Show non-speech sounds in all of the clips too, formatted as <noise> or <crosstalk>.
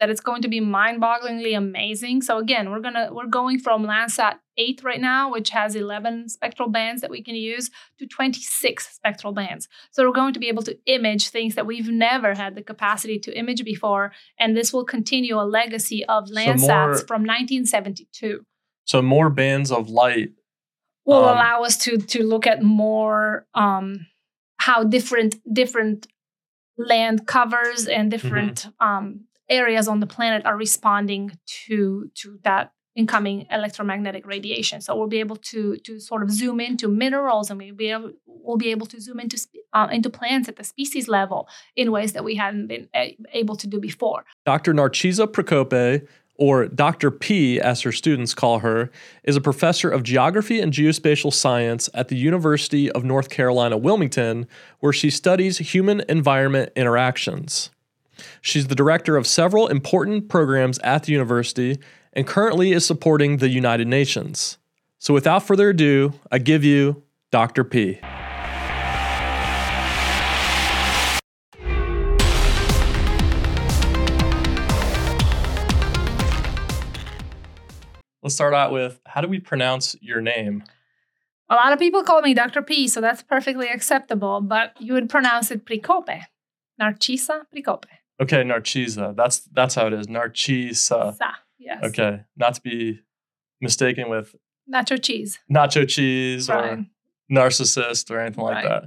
that it's going to be mind-bogglingly amazing. So again, we're gonna we're going from Landsat 8 right now, which has 11 spectral bands that we can use, to 26 spectral bands. So we're going to be able to image things that we've never had the capacity to image before, and this will continue a legacy of Landsats So more- from 1972. So more bands of light. Will Um, allow us to to look at more um, how different different land covers and different um, areas on the planet are responding to to that incoming electromagnetic radiation. So we'll be able to to sort of zoom into minerals, and we'll be able we'll be able to zoom into uh, into plants at the species level in ways that we hadn't been a- able to do before. Dr. Narcisa Pricope, or Dr. P, as her students call her, is a professor of geography and geospatial science at the University of North Carolina, Wilmington, where she studies human environment interactions. She's the director of several important programs at the university and currently is supporting the United Nations. So, without further ado, I give you Dr. P. Let's start out with how do we pronounce your name? A lot of people call me Dr. P, so that's perfectly acceptable, but you would pronounce it Pricope. Narcisa Pricope. Okay, Narcisa. That's that's how it is. Narcisa. Sa, yes. Okay, not to be mistaken with Nacho cheese. nacho cheese Right. or narcissist or anything like Right.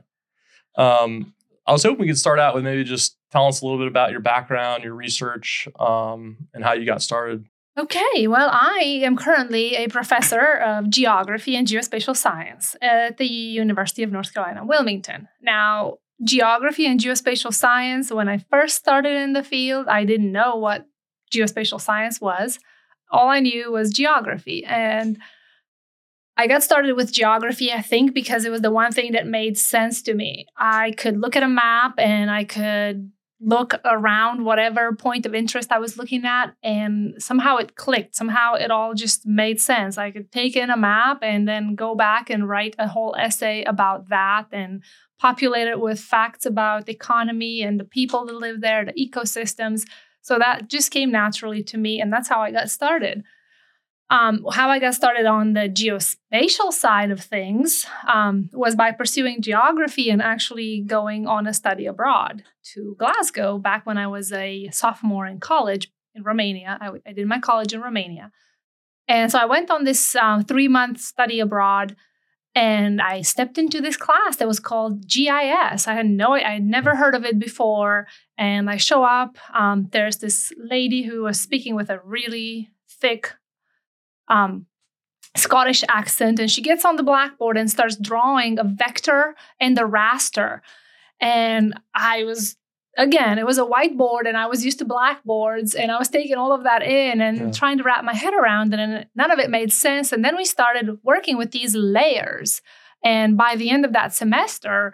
that. Um, I was hoping we could start out with maybe just telling us a little bit about your background, your research, um, and how you got started. Okay, well, I am currently a professor of geography and geospatial science at the University of North Carolina, Wilmington. Now, geography and geospatial science, when I first started in the field, I didn't know what geospatial science was. All I knew was geography. And I got started with geography, I think, because it was the one thing that made sense to me. I could look at a map and I could look around whatever point of interest I was looking at, and somehow it clicked. Somehow it all just made sense. I could take in a map and then go back and write a whole essay about that and populate it with facts about the economy and the people that live there, the ecosystems. So that just came naturally to me, and that's how I got started. Um, how I got started on the geospatial side of things um, was by pursuing geography and actually going on a study abroad to Glasgow back when I was a sophomore in college in Romania. I, I did my college in Romania. And so I went on this um, three month study abroad and I stepped into this class that was called GIS. I had no, I had never heard of it before. And I show up. Um, there's this lady who was speaking with a really thick um, Scottish accent, and she gets on the blackboard and starts drawing a vector and the raster. And I was, again, it was a whiteboard, and I was used to blackboards, and I was taking all of that in and Yeah. trying to wrap my head around it, and none of it made sense. And then we started working with these layers. And by the end of that semester,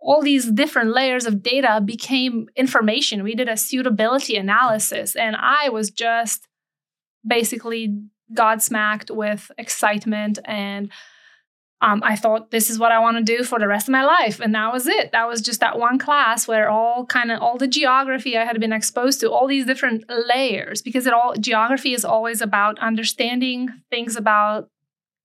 all these different layers of data became information. We did a suitability analysis, and I was just basically godsmacked with excitement and um, I thought this is what I want to do for the rest of my life, and that was it. That was just that one class where all kind of all the geography I had been exposed to, all these different layers, because it all geography is always about understanding things about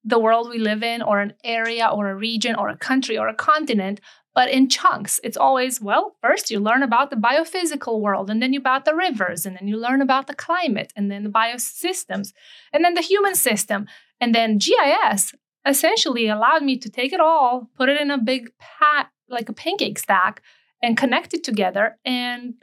the world we live in, or an area, or a region, or a country, or a continent, but in chunks. It's always, well, first you learn about the biophysical world, and then you about the rivers, and then you learn about the climate, and then the biosystems, and then the human system. And then GIS essentially allowed me to take it all, put it in a big pat, like a pancake stack, and connect it together and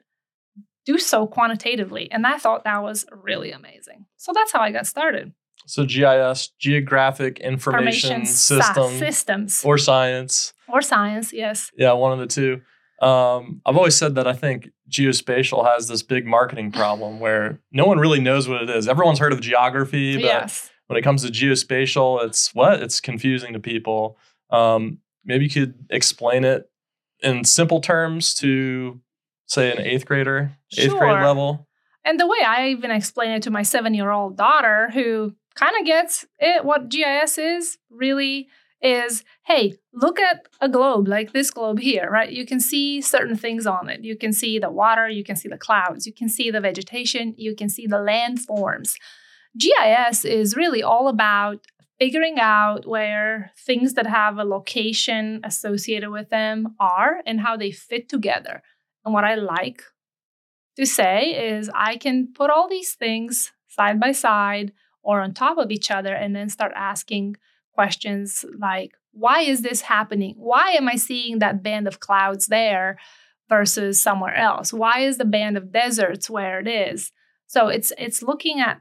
do so quantitatively. And I thought that was really amazing. So that's how I got started. So GIS, Geographic Information, sa- System, systems or science. or science, yes. Yeah, one of the two. Um, I've always said that I think geospatial has this big marketing problem where no one really knows what it is. Everyone's heard of geography, but Yes. When it comes to geospatial, it's what? It's confusing to people. Um, maybe you could explain it in simple terms to, say, an eighth grader, eighth grade level. And the way I even explain it to my seven year old daughter, who kind of gets it, what GIS is, really is hey, look at a globe like this globe here, right? You can see certain things on it. You can see the water, you can see the clouds, you can see the vegetation, you can see the landforms. GIS is really all about figuring out where things that have a location associated with them are and how they fit together. And what I like to say is I can put all these things side by side or on top of each other and then start asking questions like why is this happening? Why am I seeing that band of clouds there versus somewhere else? Why is the band of deserts where it is? So it's it's looking at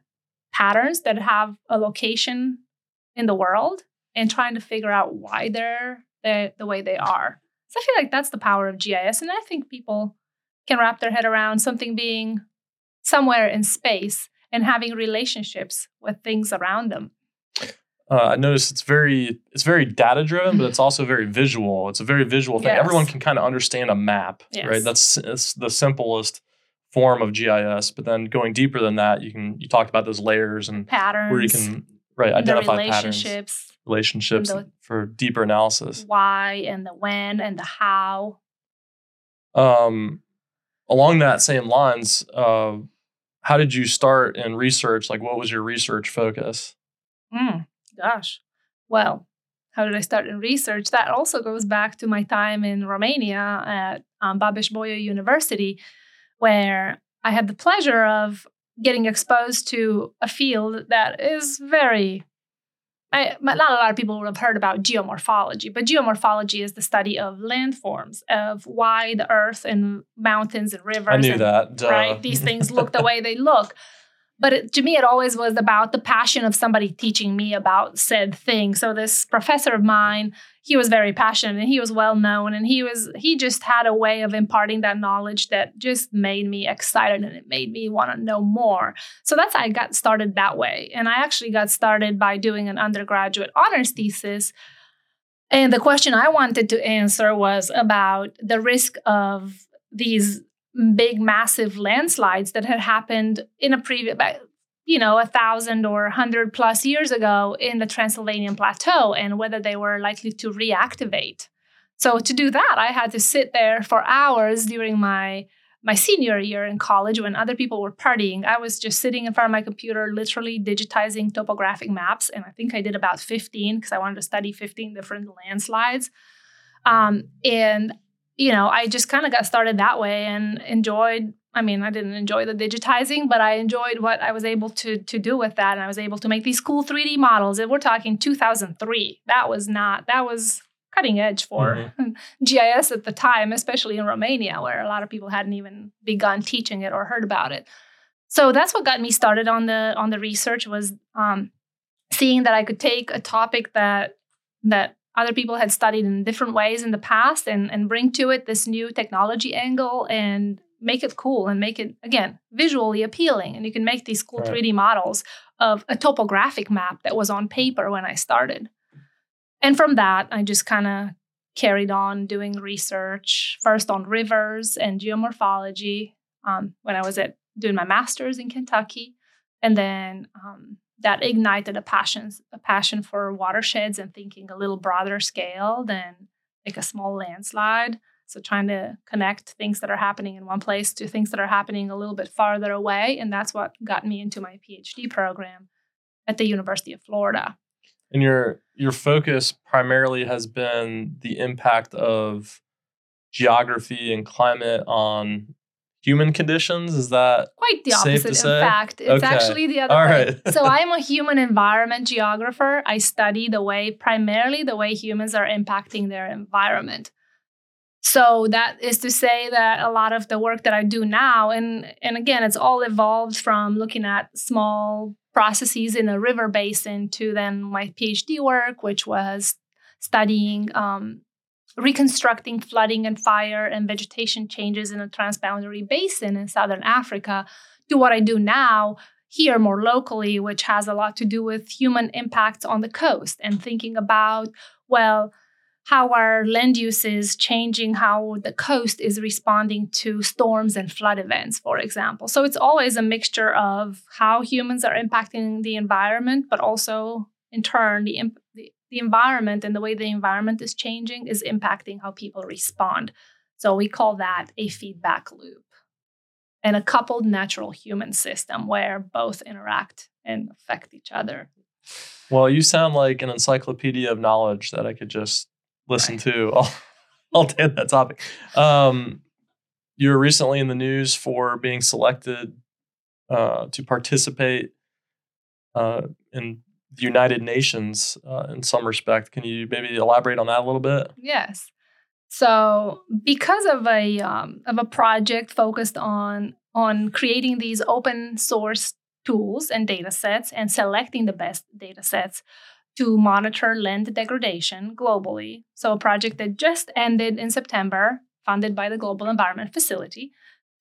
patterns that have a location in the world and trying to figure out why they're the, the way they are. So I feel like that's the power of GIS. And I think people can wrap their head around something being somewhere in space and having relationships with things around them. Uh, I noticed it's very it's very data driven, but it's also very visual. It's a very visual thing. Yes. Everyone can kind of understand a map, Yes. right? That's it's the simplest form of GIS. But then going deeper than that, you can you talked about those layers and Patterns, where you can right identify patterns, relationships, relationships the- for deeper analysis. why and the when and the how. Um, along that same lines, uh, how did you start in research? Like, what was your research focus? Mm, gosh. Well, how did I start in research? That also goes back to my time in Romania at um, Babeș-Bolyai University, where I had the pleasure of getting exposed to a field that is very. I, not a lot of people would have heard about geomorphology, but geomorphology is the study of landforms, of why the earth and mountains and rivers I knew and that. Duh. right? These things look the way they look. But it, to me, it always was about the passion of somebody teaching me about said thing. So this professor of mine, he was very passionate and he was well known, and he was he just had a way of imparting that knowledge that just made me excited and it made me want to know more. So that's how I got started that way, and I actually got started by doing an undergraduate honors thesis. And the question I wanted to answer was about the risk of these big massive landslides that had happened in a previous you know a thousand or a hundred plus years ago in the transylvanian plateau and whether they were likely to reactivate so to do that i had to sit there for hours during my my senior year in college when other people were partying i was just sitting in front of my computer literally digitizing topographic maps and i think i did about 15 because i wanted to study 15 different landslides um, and you know, I just kind of got started that way and enjoyed. I mean, I didn't enjoy the digitizing, but I enjoyed what I was able to to do with that, and I was able to make these cool 3D models. And we're talking 2003. That was not that was cutting edge for <laughs> GIS at the time, especially in Romania, where a lot of people hadn't even begun teaching it or heard about it. So that's what got me started on the on the research was um, seeing that I could take a topic that that other people had studied in different ways in the past and, and bring to it this new technology angle and make it cool and make it again visually appealing. And you can make these cool Right. 3d models of a topographic map that was on paper when i started. And from that i just kind of carried on doing research first on rivers and geomorphology um, when i was at doing my master's in kentucky. And then um, that ignited a passion a passion for watersheds and thinking a little broader scale than like a small landslide so trying to connect things that are happening in one place to things that are happening a little bit farther away and that's what got me into my phd program at the university of florida And your your focus primarily has been the impact of geography and climate on human conditions. Is that quite the opposite in fact it's Okay. actually the other All way right. so <laughs> i'm a human environment geographer i study the way primarily the way humans are impacting their environment so that is to say that a lot of the work that i do now and and again it's all evolved from looking at small processes in a river basin to then my phd work which was studying um, reconstructing flooding and fire and vegetation changes in a transboundary basin in southern africa to what i do now here more locally which has a lot to do with human impacts on the coast and thinking about well how are land uses changing how the coast is responding to storms and flood events for example so it's always a mixture of how humans are impacting the environment but also in turn the, imp- the, the environment and the way the environment is changing is impacting how people respond. So we call that a feedback loop and a coupled natural human system where both interact and affect each other. Well, you sound like an encyclopedia of knowledge that I could just listen right. to all, <laughs> all day that topic. Um, you were recently in the news for being selected uh, to participate uh, in the United Nations uh, in some respect. Can you maybe elaborate on that a little bit? Yes. So, because of a um, of a project focused on on creating these open source tools and data sets and selecting the best data sets to monitor land degradation globally. So, a project that just ended in September, funded by the Global Environment Facility,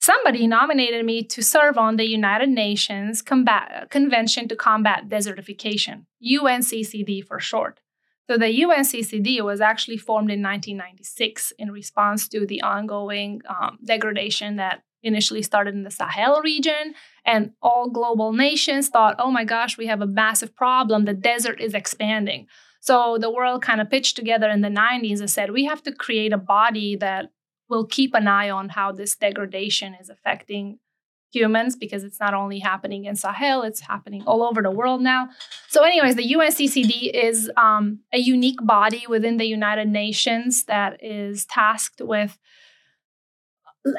somebody nominated me to serve on the United Nations Combat- Convention to Combat Desertification, UNCCD for short. So the UNCCD was actually formed in 1996 in response to the ongoing um, degradation that initially started in the Sahel region. And all global nations thought, oh my gosh, we have a massive problem. The desert is expanding. So the world kind of pitched together in the 90s and said, we have to create a body that will keep an eye on how this degradation is affecting humans because it's not only happening in Sahel, it's happening all over the world now. So, anyways, the UNCCD is um, a unique body within the United Nations that is tasked with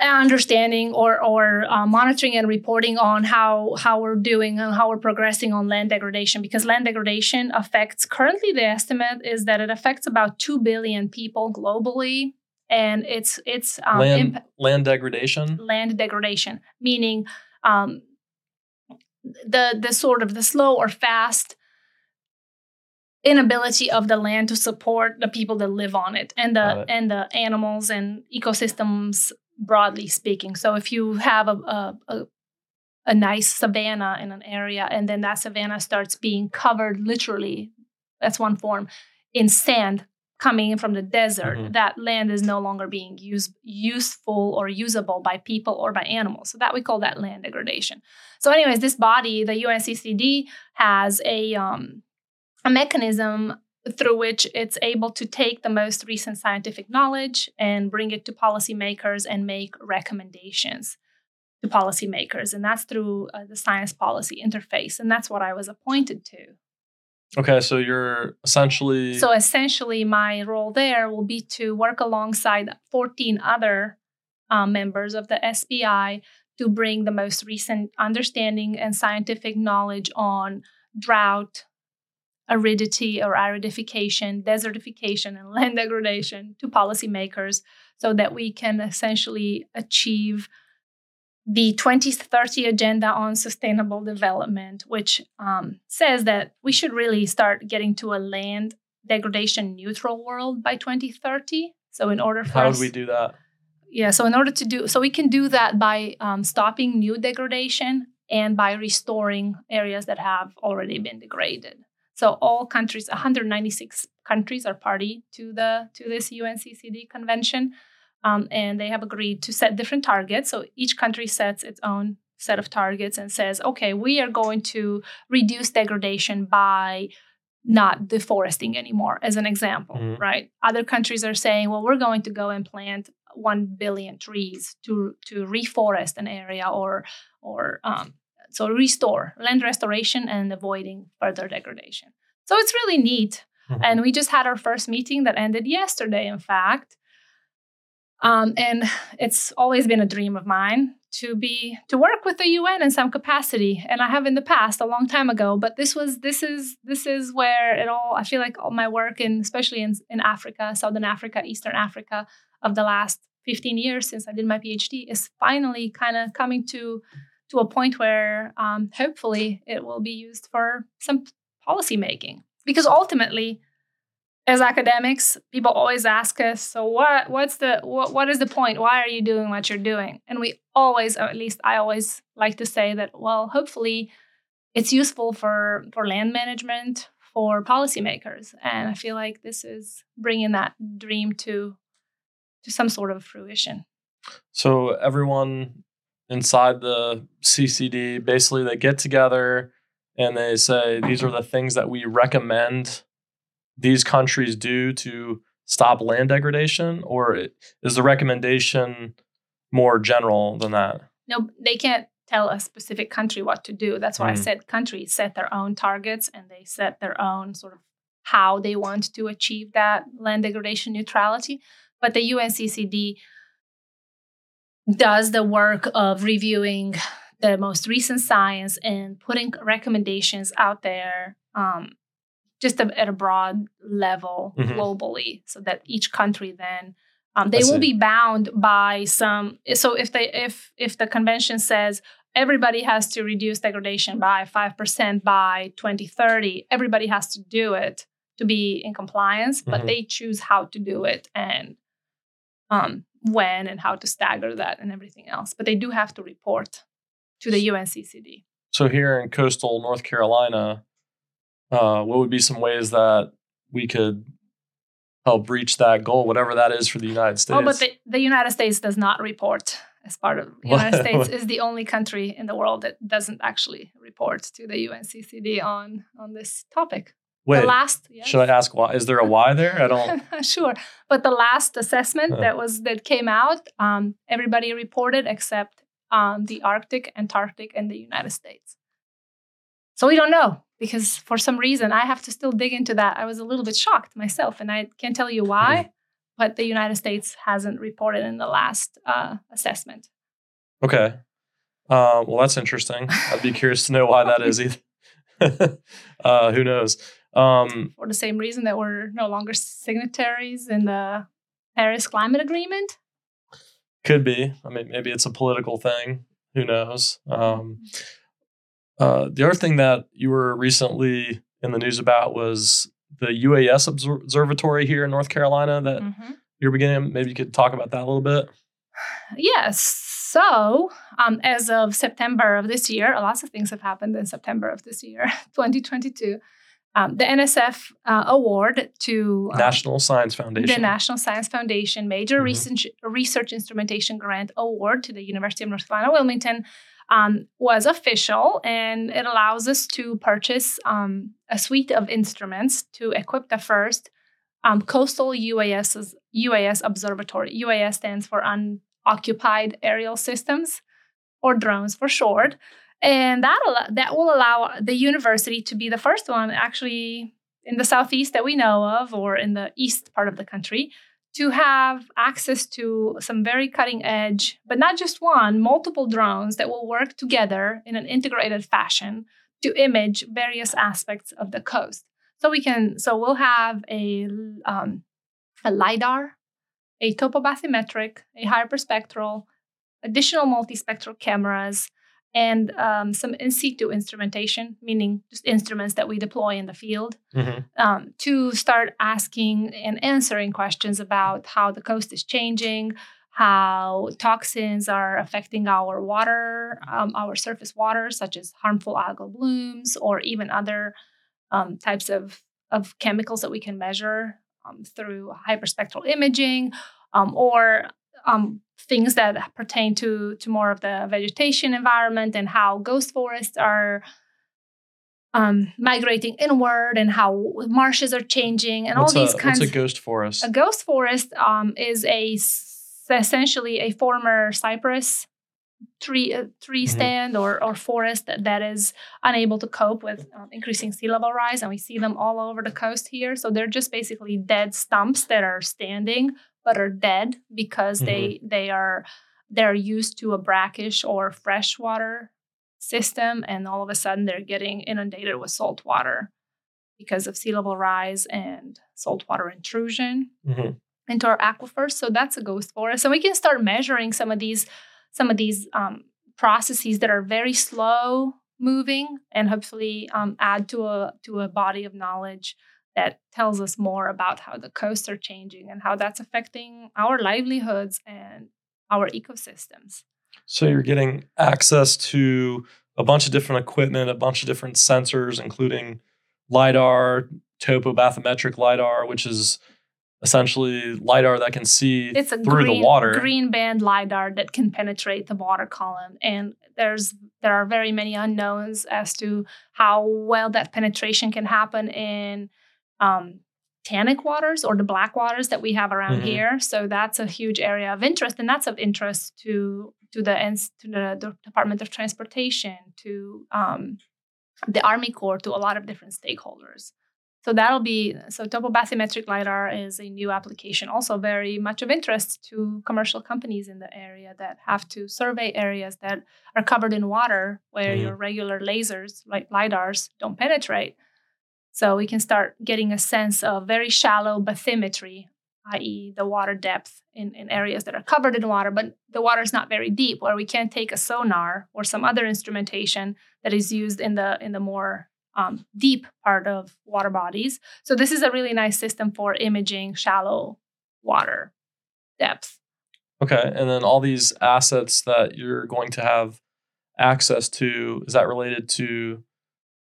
understanding or or uh, monitoring and reporting on how how we're doing and how we're progressing on land degradation because land degradation affects currently the estimate is that it affects about 2 billion people globally and it's it's um, land imp- land degradation. Land degradation, meaning um, the the sort of the slow or fast inability of the land to support the people that live on it and the and the animals and ecosystems broadly speaking. So if you have a, a, a a nice savanna in an area and then that savanna starts being covered literally that's one form in sand coming in from the desert, mm-hmm. that land is no longer being used useful or usable by people or by animals. So that we call that land degradation. So, anyways, this body, the UNCCD, has a um, a mechanism through which it's able to take the most recent scientific knowledge and bring it to policymakers and make recommendations to policymakers. And that's through uh, the science policy interface. And that's what I was appointed to. Okay, so you're essentially. So essentially, my role there will be to work alongside 14 other um, members of the SPI to bring the most recent understanding and scientific knowledge on drought, aridity or aridification, desertification, and <laughs> land degradation to policymakers so that we can essentially achieve the 2030 Agenda on Sustainable Development, which um, says that we should really start getting to a land degradation neutral world by 2030. So, in order for how would we do that? Yeah, so in order to do so, we can do that by um, stopping new degradation and by restoring areas that have already been degraded. So, all countries, 196 countries, are party to the to this UNCCD convention. Um, and they have agreed to set different targets. So each country sets its own set of targets and says, okay, we are going to reduce degradation by not deforesting anymore, as an example, mm-hmm. right? Other countries are saying, well, we're going to go and plant one billion trees to to reforest an area or or um, so restore land restoration and avoiding further degradation. So it's really neat. Mm-hmm. And we just had our first meeting that ended yesterday, in fact. Um, and it's always been a dream of mine to be to work with the UN in some capacity, and I have in the past a long time ago. But this was this is this is where it all. I feel like all my work in especially in in Africa, Southern Africa, Eastern Africa of the last 15 years since I did my PhD is finally kind of coming to to a point where um, hopefully it will be used for some policy making because ultimately as academics, people always ask us, so what what's the what, what is the point? Why are you doing what you're doing? And we always, or at least I always like to say that well, hopefully it's useful for for land management, for policymakers. And I feel like this is bringing that dream to to some sort of fruition. So everyone inside the CCD basically they get together and they say these are the things that we recommend these countries do to stop land degradation, or is the recommendation more general than that? No, they can't tell a specific country what to do. That's why mm. I said countries set their own targets and they set their own sort of how they want to achieve that land degradation neutrality. But the UNCCD does the work of reviewing the most recent science and putting recommendations out there um, just a, at a broad level mm-hmm. globally so that each country then um, they will be bound by some so if they if if the convention says everybody has to reduce degradation by 5% by 2030 everybody has to do it to be in compliance but mm-hmm. they choose how to do it and um, when and how to stagger that and everything else but they do have to report to the UNCCD. So here in coastal North Carolina, uh, what would be some ways that we could help reach that goal, whatever that is for the United States? Oh, but the, the United States does not report as part of the United States <laughs> is the only country in the world that doesn't actually report to the UNCCD on on this topic. Wait, the last yes. should I ask why? Is there a why there? I don't. <laughs> sure, but the last assessment that was that came out, um, everybody reported except um, the Arctic, Antarctic, and the United States. So we don't know because for some reason I have to still dig into that. I was a little bit shocked myself, and I can't tell you why, mm. but the United States hasn't reported in the last uh, assessment. Okay. Uh, well, that's interesting. I'd be curious to know why that is either. <laughs> uh, who knows? Um, for the same reason that we're no longer signatories in the Paris Climate Agreement. Could be. I mean, maybe it's a political thing. Who knows? Um, uh, the other thing that you were recently in the news about was the UAS observatory here in North Carolina that mm-hmm. you're beginning. Maybe you could talk about that a little bit. <sighs> Yes. So, um, as of September of this year, lots of things have happened in September of this year, <laughs> 2022 um, the NSF uh, award to um, National Science Foundation. The National Science Foundation Major mm-hmm. Research, Research Instrumentation Grant Award to the University of North Carolina Wilmington um, was official, and it allows us to purchase um, a suite of instruments to equip the first um, coastal UAS UAS observatory. UAS stands for Unoccupied Aerial Systems, or drones for short and that that will allow the university to be the first one actually in the southeast that we know of or in the east part of the country to have access to some very cutting edge but not just one multiple drones that will work together in an integrated fashion to image various aspects of the coast. So we can so we'll have a um, a lidar a topobathymetric a hyperspectral additional multispectral cameras and um, some in situ instrumentation, meaning just instruments that we deploy in the field, mm-hmm. um, to start asking and answering questions about how the coast is changing, how toxins are affecting our water, um, our surface water, such as harmful algal blooms, or even other um, types of, of chemicals that we can measure um, through hyperspectral imaging, um, or um, things that pertain to to more of the vegetation environment and how ghost forests are um, migrating inward and how marshes are changing and what's all these a, kinds. What's a ghost forest? A ghost forest um, is a essentially a former cypress tree uh, tree mm-hmm. stand or, or forest that, that is unable to cope with um, increasing sea level rise and we see them all over the coast here so they're just basically dead stumps that are standing but are dead because mm-hmm. they they are they're used to a brackish or freshwater system and all of a sudden they're getting inundated with salt water because of sea level rise and saltwater intrusion mm-hmm. into our aquifers so that's a ghost forest and we can start measuring some of these some of these um, processes that are very slow moving and hopefully um, add to a to a body of knowledge that tells us more about how the coasts are changing and how that's affecting our livelihoods and our ecosystems. So you're getting access to a bunch of different equipment, a bunch of different sensors, including LIDAR, topobathymetric LIDAR, which is essentially lidar that can see it's a through green, the water. Green band lidar that can penetrate the water column, and there's there are very many unknowns as to how well that penetration can happen in um, tannic waters or the black waters that we have around Mhm. here. So that's a huge area of interest, and that's of interest to to the to the, Department of Transportation, to um, the Army Corps, to a lot of different stakeholders. So that'll be so topobathymetric lidar is a new application, also very much of interest to commercial companies in the area that have to survey areas that are covered in water where Mhm. your regular lasers like lidars don't penetrate. So we can start getting a sense of very shallow bathymetry, i.e., the water depth in, in areas that are covered in water, but the water is not very deep, where we can't take a sonar or some other instrumentation that is used in the in the more um, deep part of water bodies. So this is a really nice system for imaging shallow water depth. Okay. And then all these assets that you're going to have access to, is that related to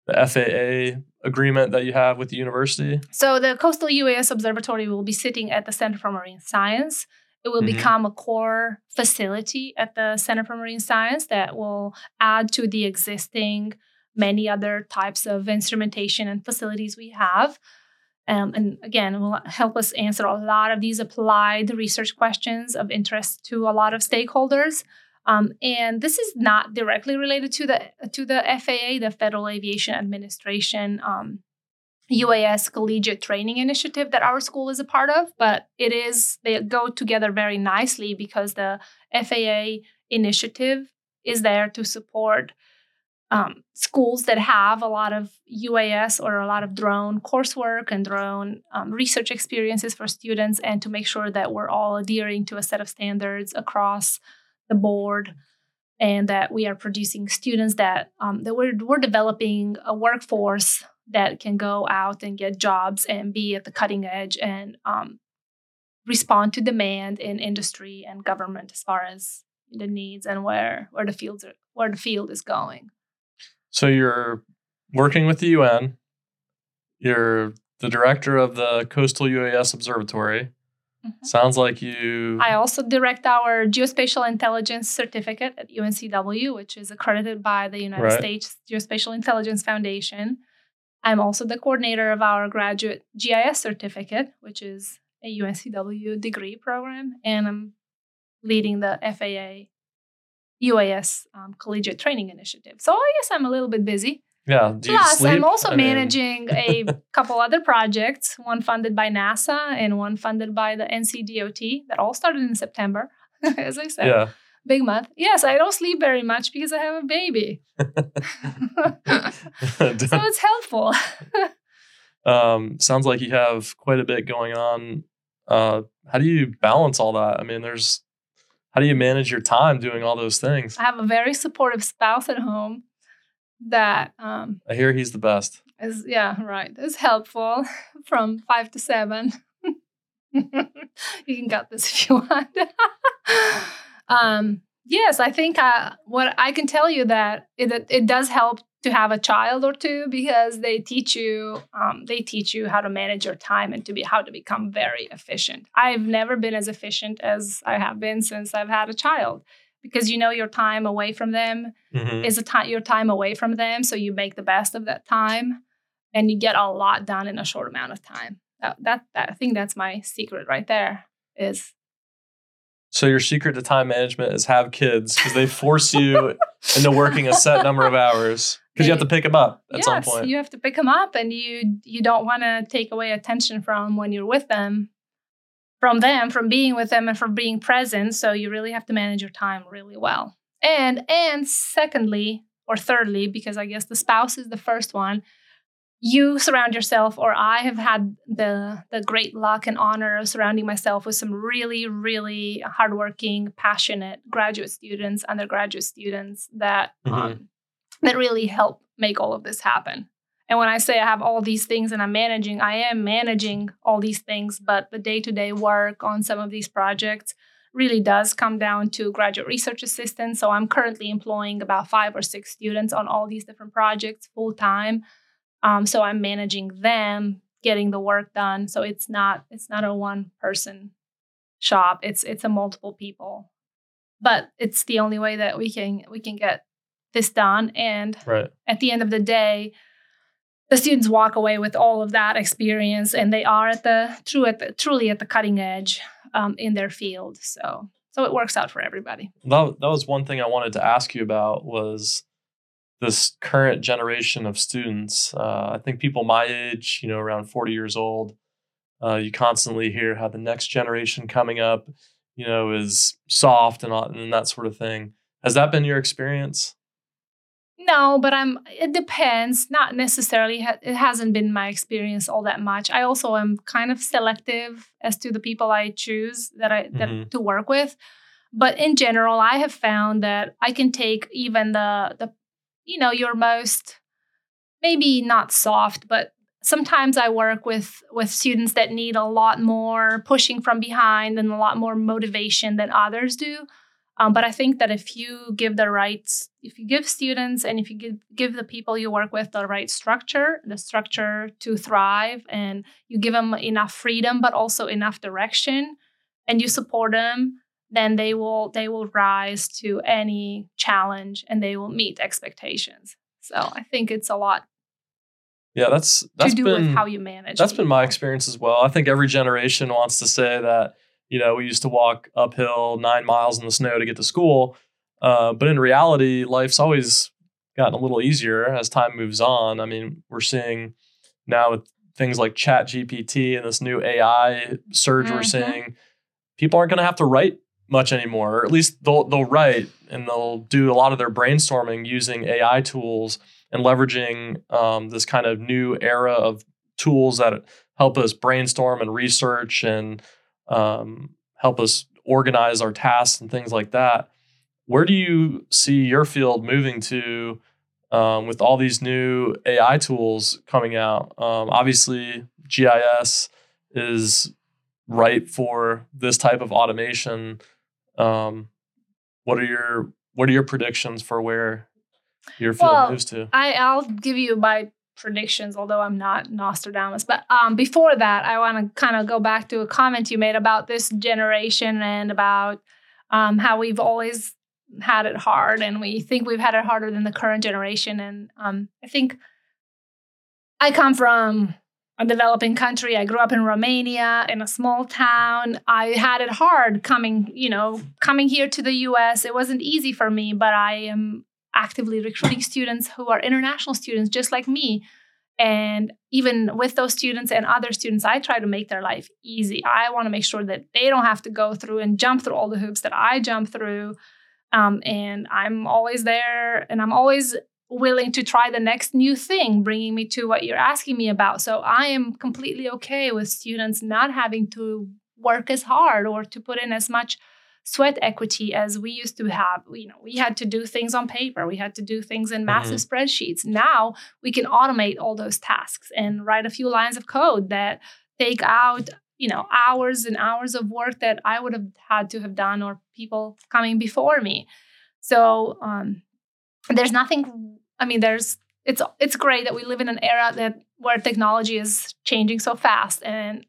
the FAA agreement that you have with the university? So the Coastal UAS Observatory will be sitting at the Center for Marine Science. It will Mhm. become a core facility at the Center for Marine Science that will add to the existing many other types of instrumentation and facilities we have. Um, and again, it will help us answer a lot of these applied research questions of interest to a lot of stakeholders. Um, and this is not directly related to the to the FAA, the Federal Aviation Administration um, UAS collegiate training initiative that our school is a part of, but it is they go together very nicely because the FAA initiative is there to support um, schools that have a lot of UAS or a lot of drone coursework and drone um, research experiences for students, and to make sure that we're all adhering to a set of standards across the board and that we are producing students that um, that we're, we're developing a workforce that can go out and get jobs and be at the cutting edge and um, respond to demand in industry and government as far as the needs and where where the fields are where the field is going. So you're working with the UN. You're the director of the Coastal UAS Observatory. Mhm. Sounds like you. I also direct our geospatial intelligence certificate at UNCW, which is accredited by the United Right. States Geospatial Intelligence Foundation. I'm also the coordinator of our graduate GIS certificate, which is a UNCW degree program, and I'm leading the FAA UAS um, collegiate training initiative. So I guess I'm a little bit busy. Yeah. Do you Plus? I'm also I mean, managing a <laughs> couple other projects, one funded by NASA and one funded by the NCDOT that all started in September. <laughs> As I said, yeah. big month. Yes, I don't sleep very much because I have a baby. <laughs> so it's helpful. um, sounds like you have quite a bit going on. Uh, how do you balance all that? I mean, there's how do you manage your time doing all those things? I have a very supportive spouse at home that um, I hear he's the best. is, yeah, right, is helpful <laughs> from five to seven. <laughs> you can cut this if you want. <laughs> um, yes, I think uh, what I can tell you that it, it does help to have a child or two because they teach you um, they teach you how to manage your time and to be how to become very efficient. I've never been as efficient as I have been since I've had a child because you know your time away from them Mhm. is a time your time away from them so you make the best of that time and you get a lot done in a short amount of time that, that, that i think that's my secret right there is So your secret to time management is have kids because they force you into working a set number of hours because you have to pick them up at yes some point. you have to pick them up and you you don't want to take away attention from when you're with them from them from being with them and from being present. So you really have to manage your time really well. And and secondly or thirdly because i guess the spouse is the first one you surround yourself or i have had the the great luck and honor of surrounding myself with some really really hardworking passionate graduate students undergraduate students that Mhm. um, that really help make all of this happen and when i say i have all these things and i'm managing i am managing all these things but the day-to-day work on some of these projects really does come down to graduate research assistants. So i'm currently employing about five or six students on all these different projects full time um, so i'm managing them getting the work done. So it's not it's not a one person shop. It's it's a multiple people. But it's the only way that we can we can get this done. And Right. at the end of the day the students walk away with all of that experience and they are at the true at the truly at the cutting edge um, in their field. So so it works out for everybody. That, that was one thing i wanted to ask you about was this current generation of students. Uh, i think people my age you know around 40 years old uh, you constantly hear how the next generation coming up you know is soft and, and that sort of thing. Has that been your experience no, but I'm. It depends. Not necessarily. It hasn't been my experience all that much. I also am kind of selective as to the people I choose that I that mm-hmm. to work with. But in general, I have found that I can take even the the you know your most maybe not soft, but sometimes I work with with students that need a lot more pushing from behind and a lot more motivation than others do. Um, but I think that if you give the rights, if you give students and if you give, give the people you work with the right structure, the structure to thrive, and you give them enough freedom, but also enough direction, and you support them, then they will they will rise to any challenge and they will meet expectations. So I think it's a lot. Yeah, that's that's to do been, with how you manage. That's people. been my experience as well. I think every generation wants to say that you know, we used to walk uphill nine miles in the snow to get to school. Uh, but in reality, life's always gotten a little easier as time moves on. I mean, we're seeing now with things like Chat GPT and this new AI surge mm-hmm. we're seeing, people aren't going to have to write much anymore, or at least they'll they'll write and they'll do a lot of their brainstorming using AI tools and leveraging um, this kind of new era of tools that help us brainstorm and research and um, help us organize our tasks and things like that. Where do you see your field moving to um, with all these new AI tools coming out? Um, obviously, GIS is right for this type of automation. Um, what are your what are your predictions for where your field well, moves to? I, I'll give you my predictions, although I'm not Nostradamus. But um, before that, I want to kind of go back to a comment you made about this generation and about um, how we've always had it hard and we think we've had it harder than the current generation. And um, I think I come from a developing country. I grew up in Romania in a small town. I had it hard coming, you know, coming here to the US. It wasn't easy for me, but I am actively recruiting students who are international students just like me and even with those students and other students i try to make their life easy i want to make sure that they don't have to go through and jump through all the hoops that i jump through um, and i'm always there and i'm always willing to try the next new thing bringing me to what you're asking me about so i am completely okay with students not having to work as hard or to put in as much sweat equity as we used to have. You know, we had to do things on paper, we had to do things in massive mm-hmm. spreadsheets. Now we can automate all those tasks and write a few lines of code that take out you know hours and hours of work that I would have had to have done or people coming before me. So um, there's nothing. I mean, there's it's it's great that we live in an era that where technology is changing so fast and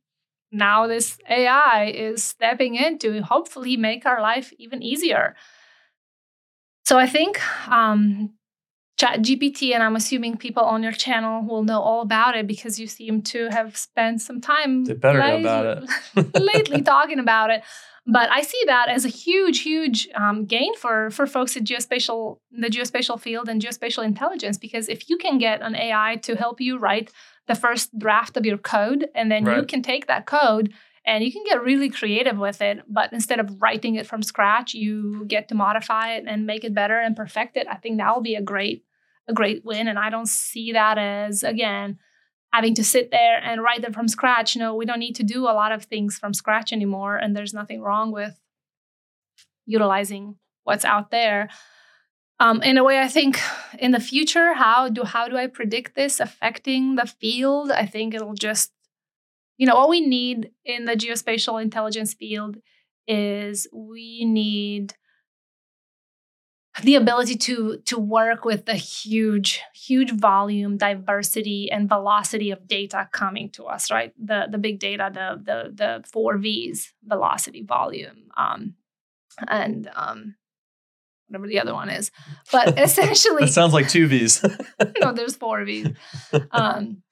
now this AI is stepping in to hopefully make our life even easier. So I think um, Chat GPT, and I'm assuming people on your channel will know all about it because you seem to have spent some time they better lately, know about it. <laughs> lately talking about it. But I see that as a huge, huge um, gain for for folks in geospatial, the geospatial field and geospatial intelligence. Because if you can get an AI to help you write the first draft of your code, and then right. you can take that code and you can get really creative with it. But instead of writing it from scratch, you get to modify it and make it better and perfect it. I think that will be a great a great win, and I don't see that as again having to sit there and write them from scratch. No, we don't need to do a lot of things from scratch anymore, and there's nothing wrong with utilizing what's out there. Um, in a way, I think in the future, how do how do I predict this affecting the field? I think it'll just, you know, all we need in the geospatial intelligence field is we need the ability to to work with the huge huge volume diversity and velocity of data coming to us right the the big data the the the four v's velocity volume um, and um, whatever the other one is. But <laughs> essentially, That sounds like two V's. <laughs> no, there's four V's. Um,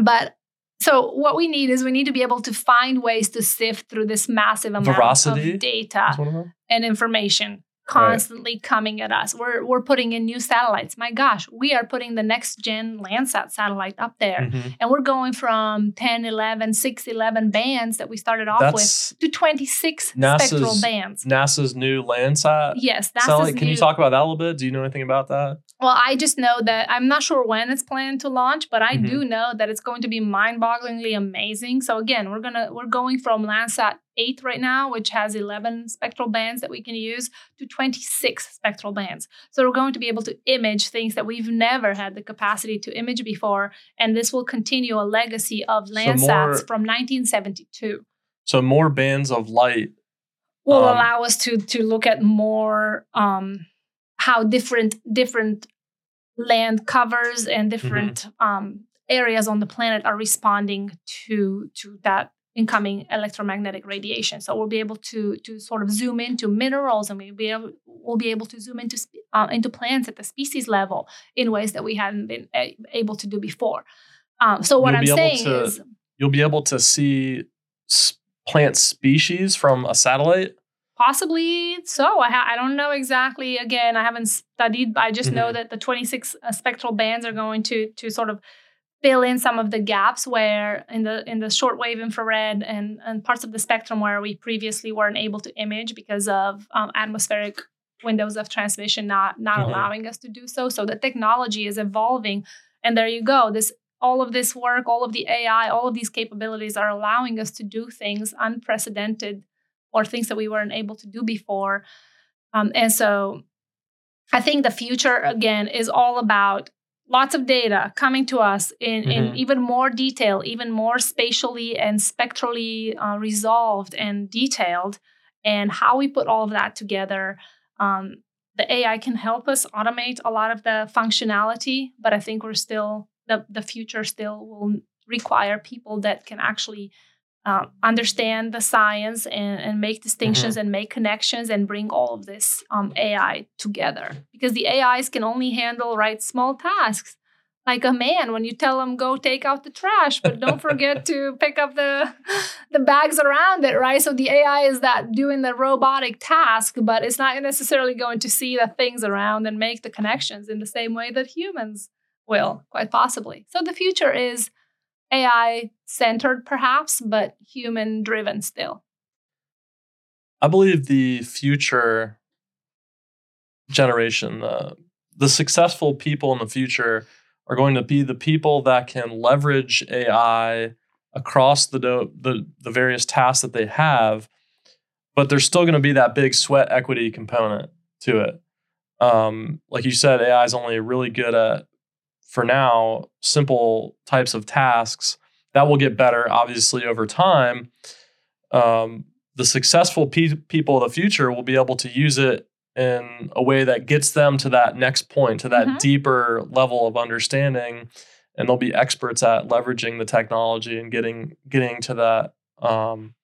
but so what we need is we need to be able to find ways to sift through this massive amount of data and information constantly coming at us. We're we're putting in new satellites. My gosh, we are putting the next gen Landsat satellite up there. Mhm. And we're going from 10, 11, 6, 11 bands that we started off That's with to 26 NASA's spectral bands. NASA's new Landsat. Yes, that's satellite. Can you talk about that a little bit? Do you know anything about that? Well, I just know that I'm not sure when it's planned to launch, but I Mhm. do know that it's going to be mind-bogglingly amazing. So again, we're gonna we're going from Landsat 8 right now, which has 11 spectral bands that we can use, to 26 spectral bands. So we're going to be able to image things that we've never had the capacity to image before, and this will continue a legacy of So more- from 1972. So more bands of light. will Um, allow us to to look at more um, how different different land covers and different um, areas on the planet are responding to to that incoming electromagnetic radiation. So we'll be able to to sort of zoom into minerals, and we'll be able we'll be able to zoom into uh, into plants at the species level in ways that we hadn't been a- able to do before. Um, so what You'll I'm saying to- is. You'll be able to see s- plant species from a satellite. Possibly so. I, ha- I don't know exactly. Again, I haven't studied. I just know Mhm. that the 26 uh, spectral bands are going to to sort of fill in some of the gaps where in the in the shortwave infrared and and parts of the spectrum where we previously weren't able to image because of um, atmospheric windows of transmission not not Mhm. allowing us to do so. So the technology is evolving, and there you go. This all of this work, all of the AI, all of these capabilities are allowing us to do things unprecedented or things that we weren't able to do before. Um, and so I think the future, again, is all about lots of data coming to us in, in Mhm. even more detail, even more spatially and spectrally uh, resolved and detailed, and how we put all of that together. Um, the AI can help us automate a lot of the functionality, but I think we're still the the future still will require people that can actually um, understand the science and, and make distinctions and make connections and bring all of this um, AI together. Because the AIs can only handle right small tasks. Like a man, when you tell him go take out the trash, but don't forget <laughs> to pick up the <laughs> the bags around it, right? So the AI is that doing the robotic task, but it's not necessarily going to see the things around and make the connections in the same way that humans will, quite possibly. So the future is AI centered, perhaps, but human driven still. I believe the future generation, the the successful people in the future are going to be the people that can leverage AI across the do- the the various tasks that they have, but there's still going to be that big sweat equity component to it. Um, like you said, AI is only really good at for now simple types of tasks that will get better obviously over time. Um, the successful pe- people of the future will be able to use it in a way that gets them to that next point, to that Mhm. deeper level of understanding, and they'll be experts at leveraging the technology and getting getting to that, um,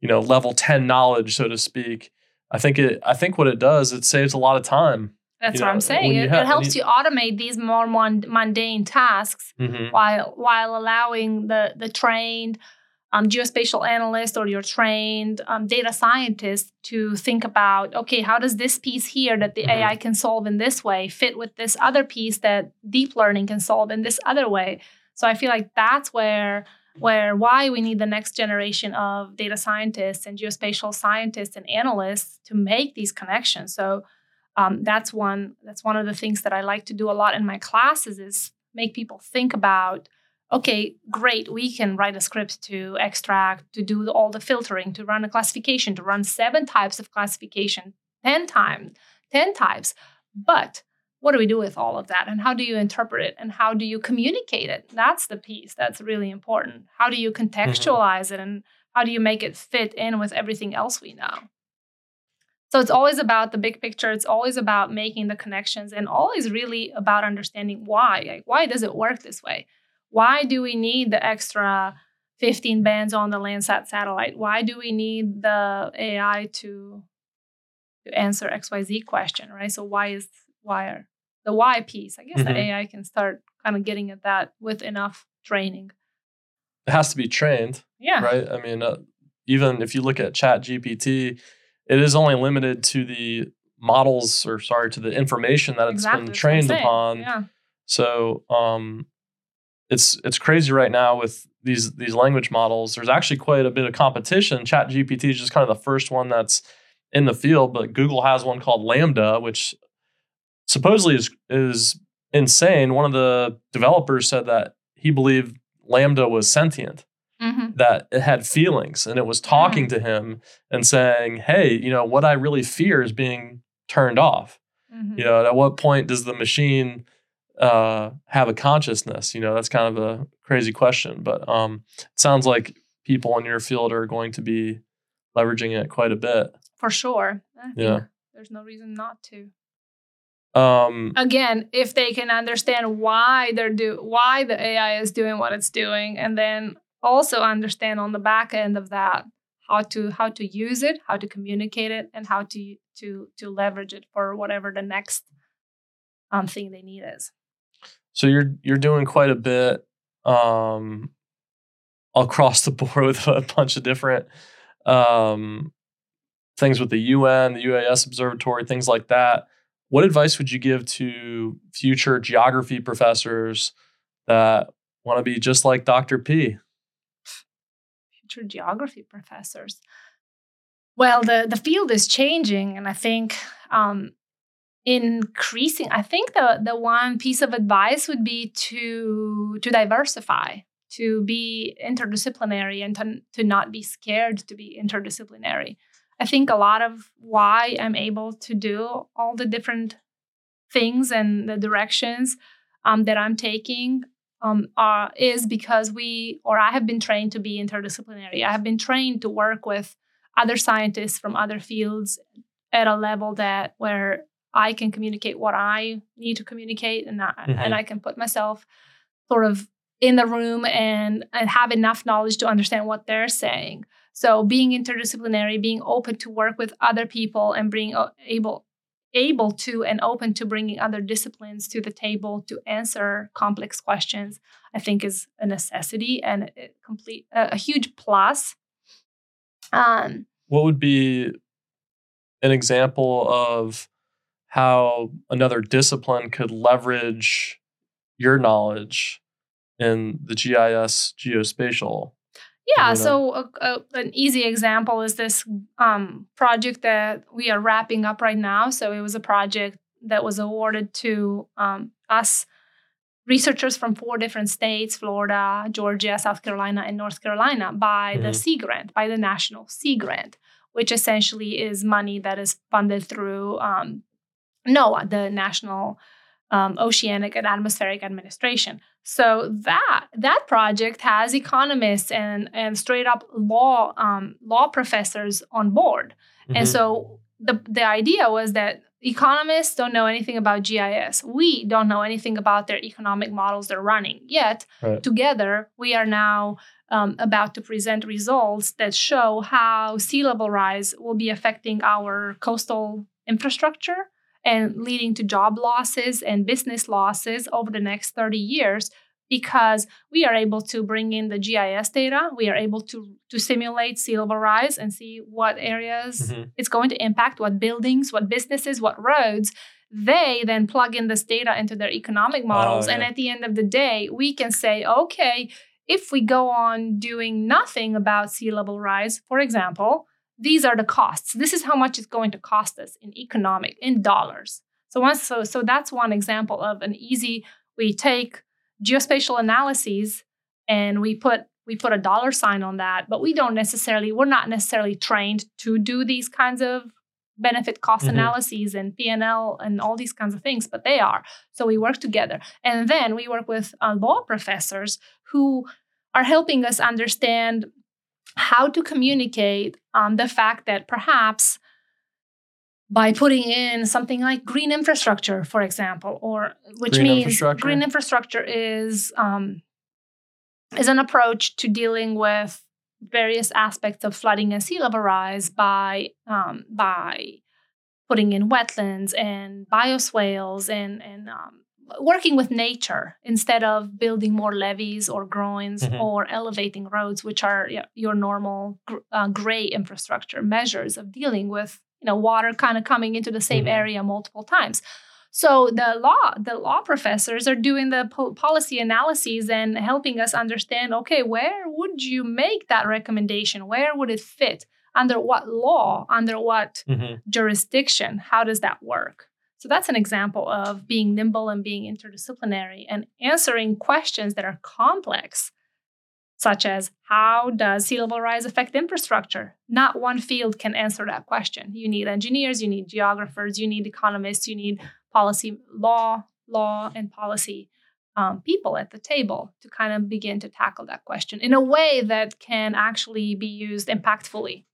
you know, level ten knowledge, so to speak. I think it. I think what it does, it saves a lot of time. That's You what know, I'm saying. It, have- it helps you automate these more mon- mundane tasks Mm-hmm. while while allowing the the trained um, geospatial analyst or your trained um, data scientist to think about okay how does this piece here that the Mhm. ai can solve in this way fit with this other piece that deep learning can solve in this other way so i feel like that's where where why we need the next generation of data scientists and geospatial scientists and analysts to make these connections so um, that's one that's one of the things that i like to do a lot in my classes is make people think about okay great we can write a script to extract to do all the filtering to run a classification to run seven types of classification 10 times 10 types. But what do we do with all of that? And how do you interpret it? And how do you communicate it? That's the piece that's really important. How do you contextualize it? And how do you make it fit in with everything else we know so it's always about the big picture. It's always about making the connections and always really about understanding why. Like, why does it work this way? Why do we need the extra 15 bands on the Landsat satellite? Why do we need the AI to to answer xyz question right so why is why are the why piece i guess Mhm. the ai can start kind of getting at that with enough training It has to be trained, yeah right? I mean, uh, even if you look at Chat GPT, it is only limited to the models or sorry to the information that it's exactly been that's what I'm trained upon. yeah So um, it's it's crazy right now with these these language models. There's actually quite a bit of competition. Chat GPT is just kind of the first one that's in the field, but Google has one called LaMDA, which supposedly is is insane. One of the developers said that he believed LaMDA was sentient, hmm that it had feelings, and it was talking to him and saying, "Hey, you know what I really fear is being turned off." hmm you know at what point does the machine uh, have a consciousness? You know that's kind of a crazy question but um, it sounds like people in your field are going to be leveraging it quite a bit. For sure. I Yeah. there's no reason not to. Um, again if they can understand why they're do why the ai is doing what it's doing and then also understand on the back end of that how to how to use it how to communicate it and how to to to leverage it for whatever the next um thing they need is so you're you're doing quite a bit um, across the <laughs> board with a bunch of different um, things with the UN, the UAS Observatory, things like that. What advice would you give to future geography professors that want to be just like Dr. P? Future geography professors. Well the the field is changing and i think um increasing i think the the one piece of advice would be to to diversify to be interdisciplinary and to, to not be scared to be interdisciplinary. I think a lot of why i'm able to do all the different things and the directions um, that i'm taking um, are, is because we or i have been trained to be interdisciplinary i have been trained to work with other scientists from other fields at a level that where I can communicate what I need to communicate, and I, Mhm. and I can put myself sort of in the room and and have enough knowledge to understand what they're saying. So being interdisciplinary, being open to work with other people, and being able able to and open to bringing other disciplines to the table to answer complex questions, I think is a necessity and a complete a, a huge plus. Um, What would be an example of how another discipline could leverage your knowledge in the GIS geospatial? Yeah, so a, a, an easy example is this um, project that we are wrapping up right now. So it was a project that was awarded to um, us researchers from four different states Florida, Georgia, South Carolina, and North Carolina by the Mhm. Sea Grant, by the National Sea Grant, which essentially is money that is funded through um, NOAA, the National um, Oceanic and Atmospheric Administration. So that that project has economists and and straight up law um, law professors on board. And Mhm. so the the idea was that economists don't know anything about GIS. We don't know anything about their economic models they're running. Yet Right. together we are now um, about to present results that show how sea level rise will be affecting our coastal infrastructure and leading to job losses and business losses over the next 30 years because we are able to bring in the GIS data, we are able to to simulate sea level rise and see what areas Mhm. it's going to impact, what buildings, what businesses, what roads. They then plug in this data into their economic models, and yeah. at the end of the day, we can say, okay, if we go on doing nothing about sea level rise, for example, these are the costs. This is how much it's going to cost us in economic in dollars. So once so so that's one example of an easy we take geospatial analyses and we put we put a dollar sign on that, but we don't necessarily we're not necessarily trained to do these kinds of benefit cost Mhm. analyses and P&L and all these kinds of things, but they are. So we work together. And then we work with uh, law professors who are helping us understand how to communicate um, the fact that perhaps by putting in something like green infrastructure, for example, or which Green means infrastructure? green infrastructure is um, is an approach to dealing with various aspects of flooding and sea level rise by um, by putting in wetlands and bioswales and and um, working with nature instead of building more levees or groins Mhm. or elevating roads, which are your normal uh, gray infrastructure measures of dealing with you know water kind of coming into the same Mhm. area multiple times. So the law, the law professors are doing the po- policy analyses and helping us understand. Okay, where would you make that recommendation? Where would it fit? Under what law? Under what hmm jurisdiction? How does that work? So that's an example of being nimble and being interdisciplinary and answering questions that are complex, such as how does sea level rise affect infrastructure? Not one field can answer that question. You need engineers, you need geographers, you need economists, you need policy law, law and policy um, people at the table to kind of begin to tackle that question in a way that can actually be used impactfully.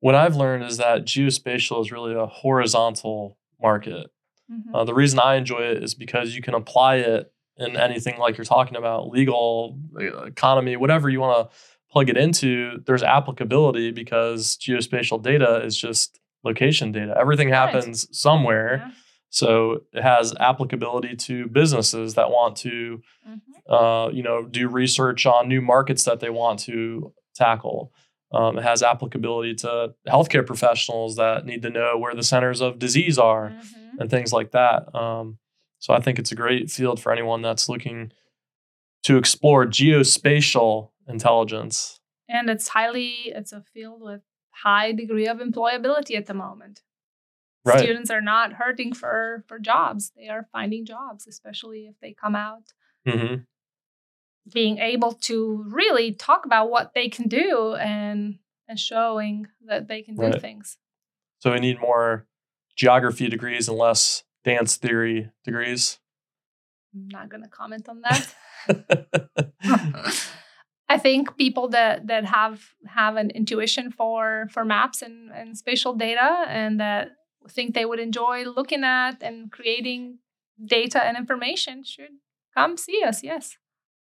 What I've learned is that geospatial is really a horizontal market. Mhm. Uh, the reason I enjoy it is because you can apply it in anything like you're talking about legal, uh, economy, whatever you want to plug it into. There's applicability because geospatial data is just location data. Everything Right. happens somewhere. Yeah. So it has applicability to businesses that want to, Mhm. uh, you know, do research on new markets that they want to tackle. Um, it has applicability to healthcare professionals that need to know where the centers of disease are Mhm. and things like that. Um, so I think it's a great field for anyone that's looking to explore geospatial intelligence. and it's highly it's a field with high degree of employability at the moment Right. students are not hurting for for jobs they are finding jobs especially if they come out hmm being able to really talk about what they can do and and showing that they can do Right. things So we need more geography degrees and less dance theory degrees. i'm not going to comment on that <laughs> <laughs> I think people that that have have an intuition for for maps and, and spatial data and that think they would enjoy looking at and creating data and information should come see us, yes.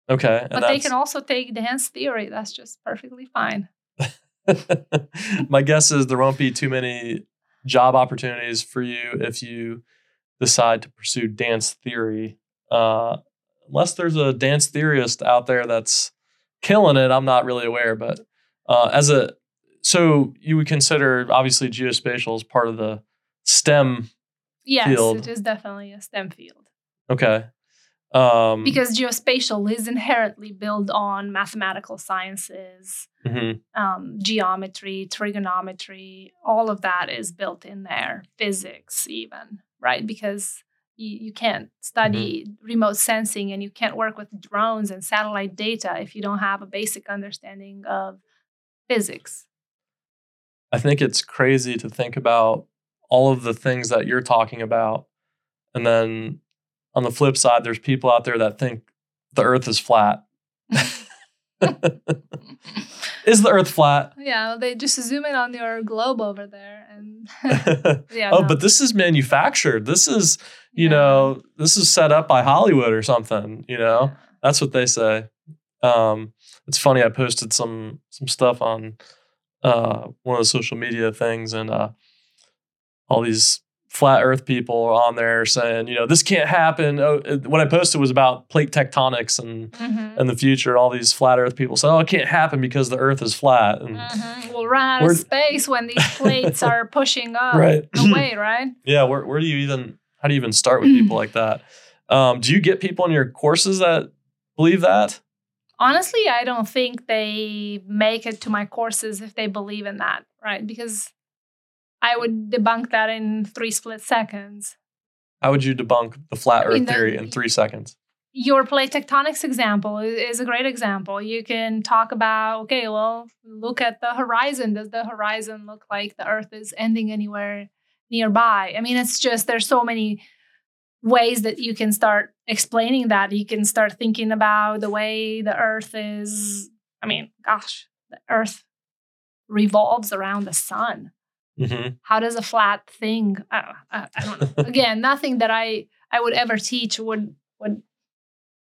Okay. But they can also take dance theory. That's just perfectly fine. <laughs> My guess is there won't be too many job opportunities for you if you decide to pursue dance theory. Uh, unless there's a dance theorist out there that's killing it, I'm not really aware. But uh, as a so you would consider obviously geospatial as part of the STEM. Field. Yes, Field. it is definitely a STEM field. Okay. Um, Because geospatial is inherently built on mathematical sciences, mhm, um, geometry, trigonometry, all of that is built in there, physics, even, right? Because you, you can't study remote sensing and you can't work with drones and satellite data if you don't have a basic understanding of physics. I think it's crazy to think about all of the things that you're talking about. And then on the flip side, there's people out there that think the earth is flat. <laughs> is the earth flat? Yeah, they just zoom in on your globe over there and <laughs> yeah. oh, no. but this is manufactured. This is, you Yeah. know, this is set up by Hollywood or something, you know? Yeah. That's what they say. Um, it's funny. I posted some some stuff on uh, one of the social media things, and uh, all these flat Earth people on there saying, you know, this can't happen. Oh, what I posted was about plate tectonics and Mhm. and the future. All these flat Earth people say, oh, it can't happen because the Earth is flat. And Mhm. We'll run out of space when these plates are <laughs> pushing up Right. away, <clears throat> right? yeah, where where do you even how do you even start with people like that? Um, do you get people in your courses that believe that? Honestly, I don't think they make it to my courses if they believe in that, right? Because I would debunk that in three split seconds. How would you debunk the flat Earth the- theory in three seconds? Your plate tectonics example is a great example. You can talk about, okay, well, look at the horizon. Does the horizon look like the Earth is ending anywhere nearby? I mean, it's just there's so many ways that you can start explaining that. You can start thinking about the way the Earth is. I mean, gosh, the Earth revolves around the sun. Hmm How does a flat thing? I, I, I don't know. <laughs> Again, nothing that I I would ever teach would would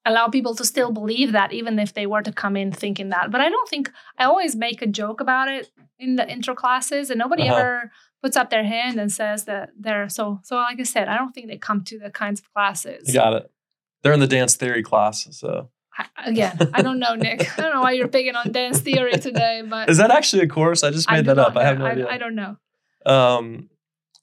allow people to still believe that even if they were to come in thinking that but i don't think i always make a joke about it in the intro classes and nobody Uh-huh. ever puts up their hand and says that they're so so like i said i don't think they come to the kinds of classes You got it. They're in the dance theory class. So I, again i don't know nick i don't know why you're picking on dance theory today but is that actually a course? I just made do that up. not I have know. no idea. I, don't know Um,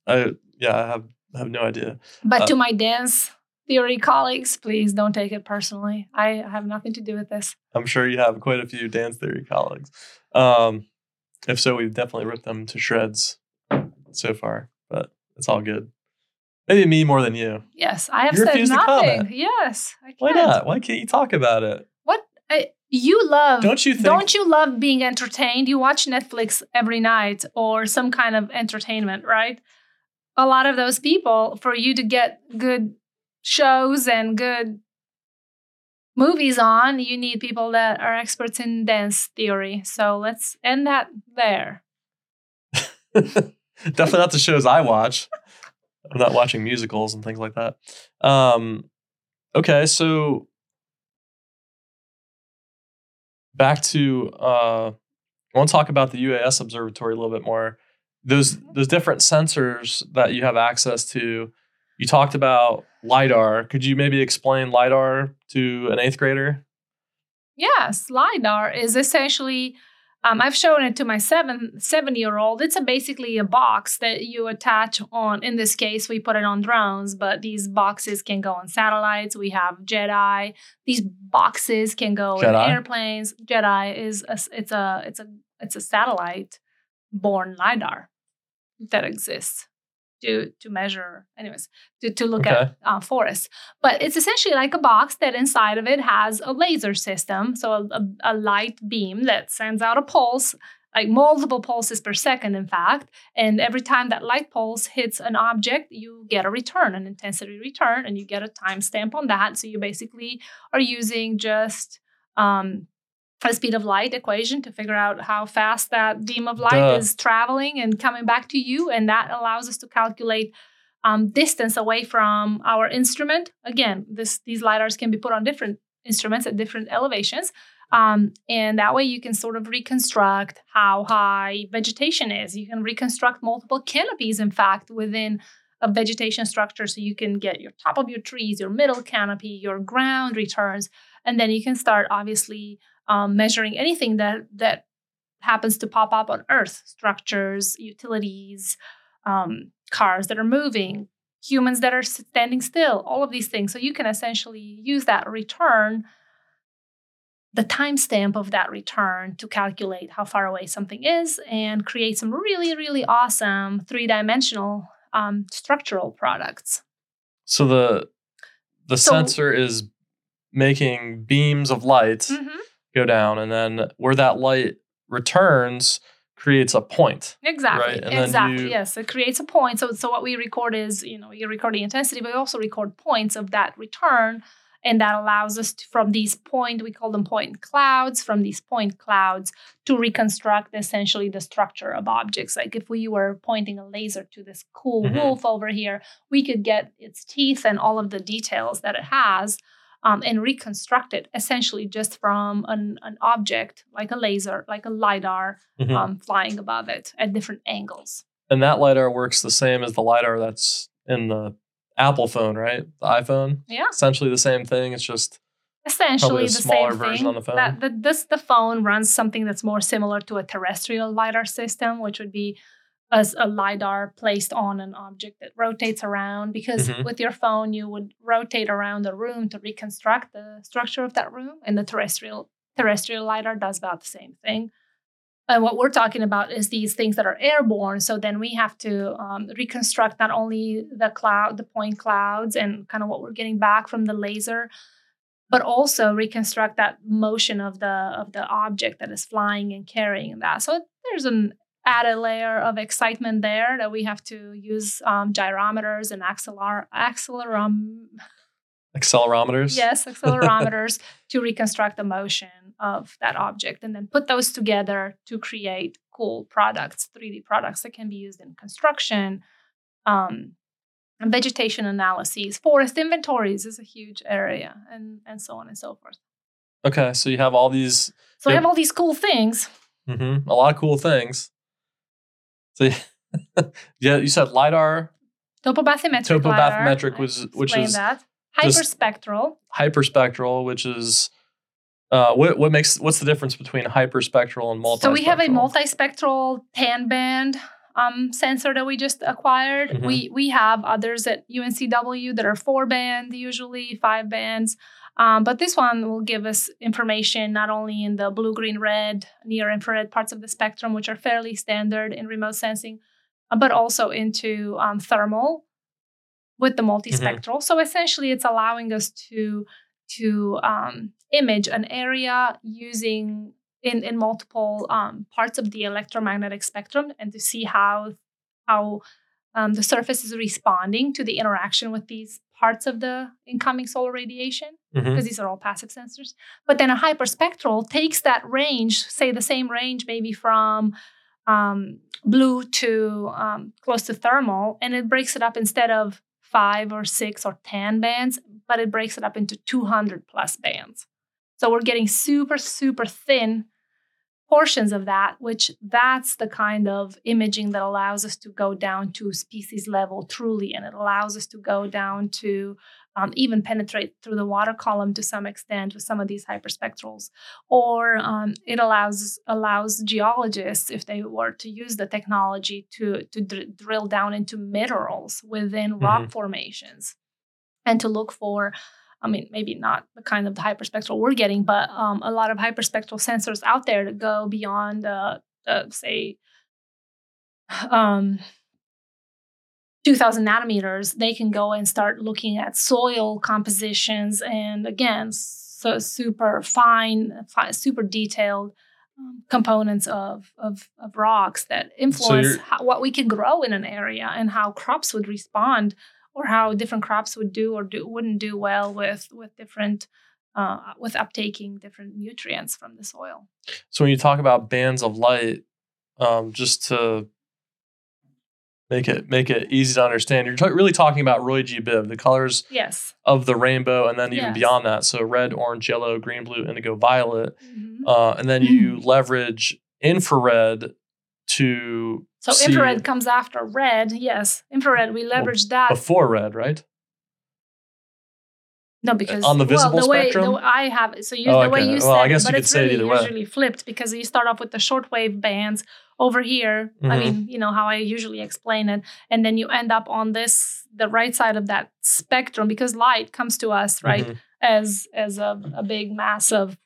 I yeah, I have have no idea. but Uh, to my dance theory colleagues please don't take it personally i have nothing to do with this I'm sure you have quite a few dance theory colleagues. Um, if so, we've definitely ripped them to shreds so far, but it's all good. Maybe me more than you. yes i have You said nothing yes I Why can't. not? Why can't you talk about it? what I, you love Don't you think? Don't you love being entertained? You watch Netflix every night or some kind of entertainment, right? A lot of those people, for you to get good shows and good movies on, you need people that are experts in dance theory. So let's end that there. <laughs> Definitely not the shows I watch. I'm not watching musicals and things like that. Um, okay, so back to uh, I want to talk about the UAS observatory a little bit more. Those those different sensors that you have access to. You talked about lidar. Could you maybe explain lidar to an eighth grader? Yes, LiDAR is essentially, um, I've shown it to my seven, seven year old. It's a, basically a box that you attach on, in this case, we put it on drones, but these boxes can go on satellites. We have GEDI. These boxes can go in airplanes. GEDI is, a, it's a, it's a, it's a satellite borne LiDAR that exists to, to measure, anyways, to, to look Okay. at uh, forests. But it's essentially like a box that inside of it has a laser system so a, a, a light beam that sends out a pulse like multiple pulses per second in fact. And every time that light pulse hits an object you get a return an intensity return and you get a timestamp on that. So you basically are using just um, a speed of light equation to figure out how fast that beam of light Duh. is traveling and coming back to you and that allows us to calculate um, distance away from our instrument. Again, this these lidars can be put on different instruments at different elevations, um, and that way you can sort of reconstruct how high vegetation is. You can reconstruct multiple canopies, in fact, within a vegetation structure, so you can get your top of your trees, your middle canopy, your ground returns, and then you can start obviously um, measuring anything that that happens to pop up on Earth: structures, utilities, um, cars that are moving, humans that are standing still, all of these things. So you can essentially use that return, the timestamp of that return, to calculate how far away something is and create some really, really awesome three dimensional um, structural products. So the the So- sensor is making beams of light Mhm. Go down, and then where that light returns creates a point. Exactly. Right, Exactly. you- Yes. It creates a point. So so what we record is, you know, you record the intensity, but we also record points of that return. And that allows us to, from these point, we call them point clouds, from these point clouds to reconstruct essentially the structure of objects. Like if we were pointing a laser to this cool Mhm. wolf over here, we could get its teeth and all of the details that it has um, and reconstruct it essentially just from an, an object like a laser, like a LiDAR, Mhm. um, flying above it at different angles. and that lidar works the same as the lidar that's in the Apple phone, right? The iPhone. Yeah, Essentially the same thing. It's just essentially a the smaller same version thing. on the phone. That, that this the phone runs something that's more similar to a terrestrial lidar system, which would be as a lidar placed on an object that rotates around. Because Mhm. with your phone, you would rotate around the room to reconstruct the structure of that room, and the terrestrial terrestrial lidar does about the same thing. And what we're talking about is these things that are airborne. So then we have to um, reconstruct not only the cloud, the point clouds, and kind of what we're getting back from the laser, but also reconstruct that motion of the of the object that is flying and carrying that. So there's an added layer of excitement there that we have to use um, gyrometers and acceler accelerom accelerometers. yes accelerometers <laughs> to reconstruct the motion of that object and then put those together to create cool products 3d products that can be used in construction um, vegetation analyses. Forest inventories is a huge area, and and so on and so forth. Okay, so you have all these. So we have all these cool things. hmm a lot of cool things. So, <laughs> yeah, you said lidar, Topobathymetric. Topobathymetric lidar, was- which is that. hyperspectral. hyperspectral, which is uh, what what makes what's the difference between hyperspectral and multispectral? So we have a multispectral tan band um, sensor that we just acquired. Mhm. We we have others at UNCW that are four band, usually five bands. Um, but this one will give us information not only in the blue, green, red, near infrared parts of the spectrum, which are fairly standard in remote sensing, uh, but also into um, thermal with the multispectral. So essentially, it's allowing us to to um, image an area using in in multiple um, parts of the electromagnetic spectrum and to see how how um, the surface is responding to the interaction with these parts of the incoming solar radiation Mhm. because these are all passive sensors. But then a hyperspectral takes that range, say the same range, maybe from um, blue to um, close to thermal, and it breaks it up instead of five or six or 10 bands, but it breaks it up into 200 plus bands. So we're getting super, super thin portions of that, which that's the kind of imaging that allows us to go down to species level truly. And it allows us to go down to um, even penetrate through the water column to some extent with some of these hyperspectrals. Or um, it allows allows geologists, if they were to use the technology, to, to dr- drill down into minerals within rock formations and to look for I mean, maybe not the kind of the hyperspectral we're getting, but um, a lot of hyperspectral sensors out there that go beyond, uh, uh, say, <sighs> um, 2000 nanometers. They can go and start looking at soil compositions and, again, so super fine, fi- super detailed um, components of, of, of rocks that influence you're- how, what we can grow in an area and how crops would respond or how different crops would do or do, wouldn't do well with with different uh, with uptaking different nutrients from the soil. So when you talk about bands of light, um, just to make it make it easy to understand, you're ta- really talking about Roy G. Biv, the colors Yes. of the rainbow, and then even Yes. beyond that. So red, orange, yellow, green, blue, indigo, violet, Mhm. uh, and then you <clears throat> leverage infrared to So see infrared comes after red. Yes, infrared. We leverage that. before red, right? No, because on the well, visible the way, spectrum? The, I have it. So you, Oh, the way you Well, I said guess you but could it's say it really way. usually flipped because you start off with the shortwave bands over here. I Mhm. mean, you know how I usually explain it, and then you end up on this the right side of that spectrum because light comes to us right Mhm. as as a, a big mass of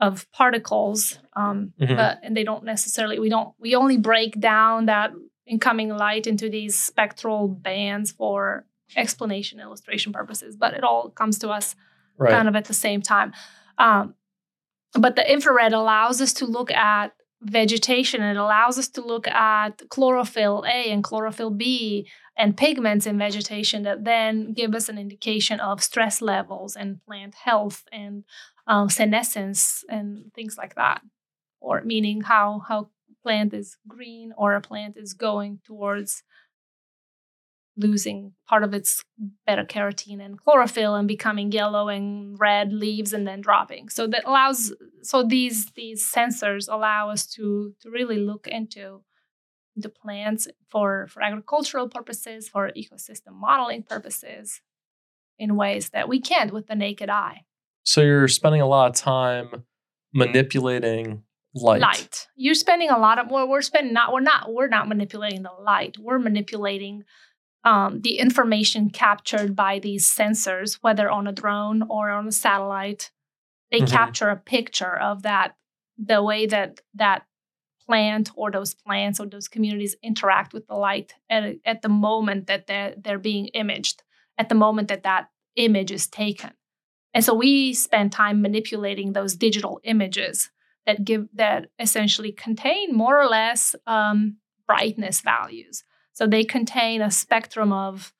of particles um, Mhm. but and they don't necessarily we don't we only break down that incoming light into these spectral bands for explanation illustration purposes but it all comes to us Right. kind of at the same time um, but the infrared allows us to look at vegetation it allows us to look at chlorophyll a and chlorophyll b and pigments in vegetation that then give us an indication of stress levels and plant health and um, senescence and things like that. Or meaning how how plant is green or a plant is going towards losing part of its beta carotene and chlorophyll and becoming yellow and red leaves and then dropping so that allows so these these sensors allow us to to really look into the plants for for agricultural purposes for ecosystem modeling purposes in ways that we can't with the naked eye So you're spending a lot of time manipulating light. light. You're spending a lot of well, we're spending not we're not we're not manipulating the light. We're manipulating um, the information captured by these sensors, whether on a drone or on a satellite. They Mhm. capture a picture of that, the way that that plant or those plants or those communities interact with the light at, at the moment that they're, they're being imaged, at the moment that that image is taken. And so we spend time manipulating those digital images that give that essentially contain more or less um, brightness values. So they contain a spectrum of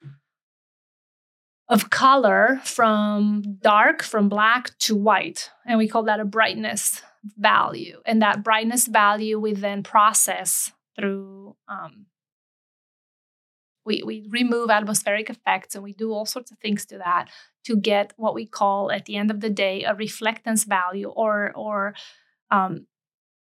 of color from dark, from black to white, and we call that a brightness value. And that brightness value we then process through um, We, we remove atmospheric effects and we do all sorts of things to that to get what we call at the end of the day a reflectance value or or um,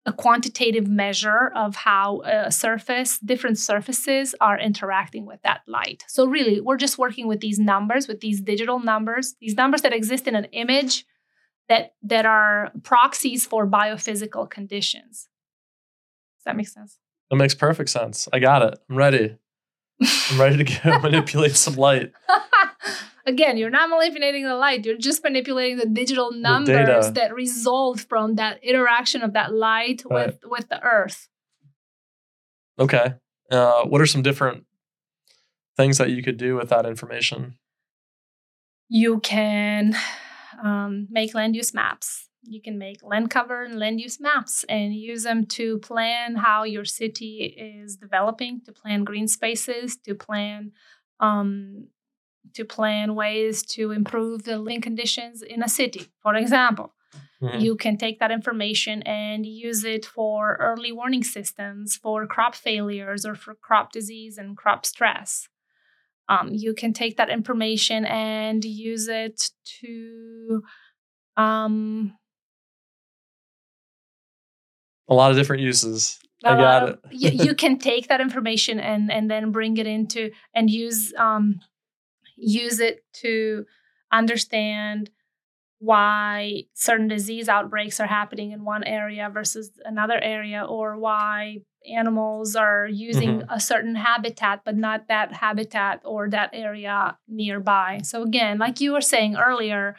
a quantitative measure of how a surface, different surfaces are interacting with that light. So, really, we're just working with these numbers, with these digital numbers, these numbers that exist in an image that, that are proxies for biophysical conditions. Does that make sense? That makes perfect sense. I got it. I'm ready. I'm ready to go <laughs> manipulate some light. <laughs> Again, you're not manipulating the light, you're just manipulating the digital numbers the that result from that interaction of that light right. with, with the earth. Okay. Uh, what are some different things that you could do with that information? You can um, make land use maps. You can make land cover and land use maps and use them to plan how your city is developing, to plan green spaces, to plan um, to plan ways to improve the living conditions in a city. For example, mm-hmm. you can take that information and use it for early warning systems for crop failures or for crop disease and crop stress. Um, you can take that information and use it to um, a lot of different uses. I got it. you, you, <laughs> can take that information and and then bring it into and use um, use it to understand why certain disease outbreaks are happening in one area versus another area or why animals are using mm-hmm. a certain habitat but not that habitat or that area nearby so again like you were saying earlier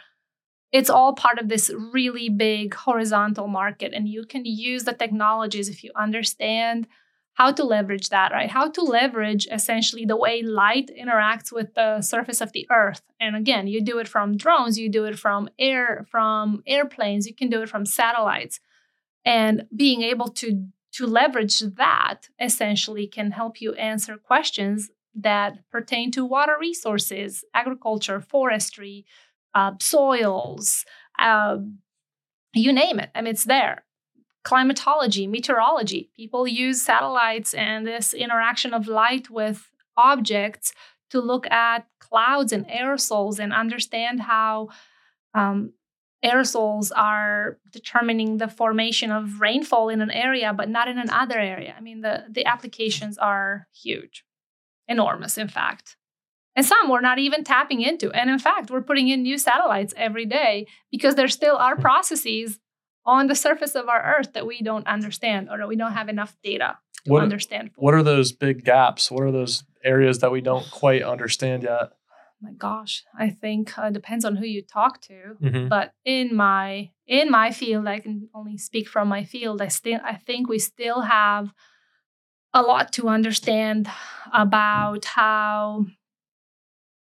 it's all part of this really big horizontal market and you can use the technologies if you understand how to leverage that, right? How to leverage essentially the way light interacts with the surface of the earth. And again, you do it from drones, you do it from air, from airplanes, you can do it from satellites. And being able to to leverage that essentially can help you answer questions that pertain to water resources, agriculture, forestry, uh, soils, uh, you name it. I mean, it's there climatology, meteorology. People use satellites and this interaction of light with objects to look at clouds and aerosols and understand how um, aerosols are determining the formation of rainfall in an area, but not in another area. I mean, the, the applications are huge, enormous, in fact. And some we're not even tapping into. And in fact, we're putting in new satellites every day because there still are <laughs> processes on the surface of our earth that we don't understand or that we don't have enough data to what, understand. What are those big gaps? What are those areas that we don't quite understand yet? my gosh i think uh, depends on who you talk to mm-hmm. but in my in my field i can only speak from my field i still i think we still have a lot to understand about how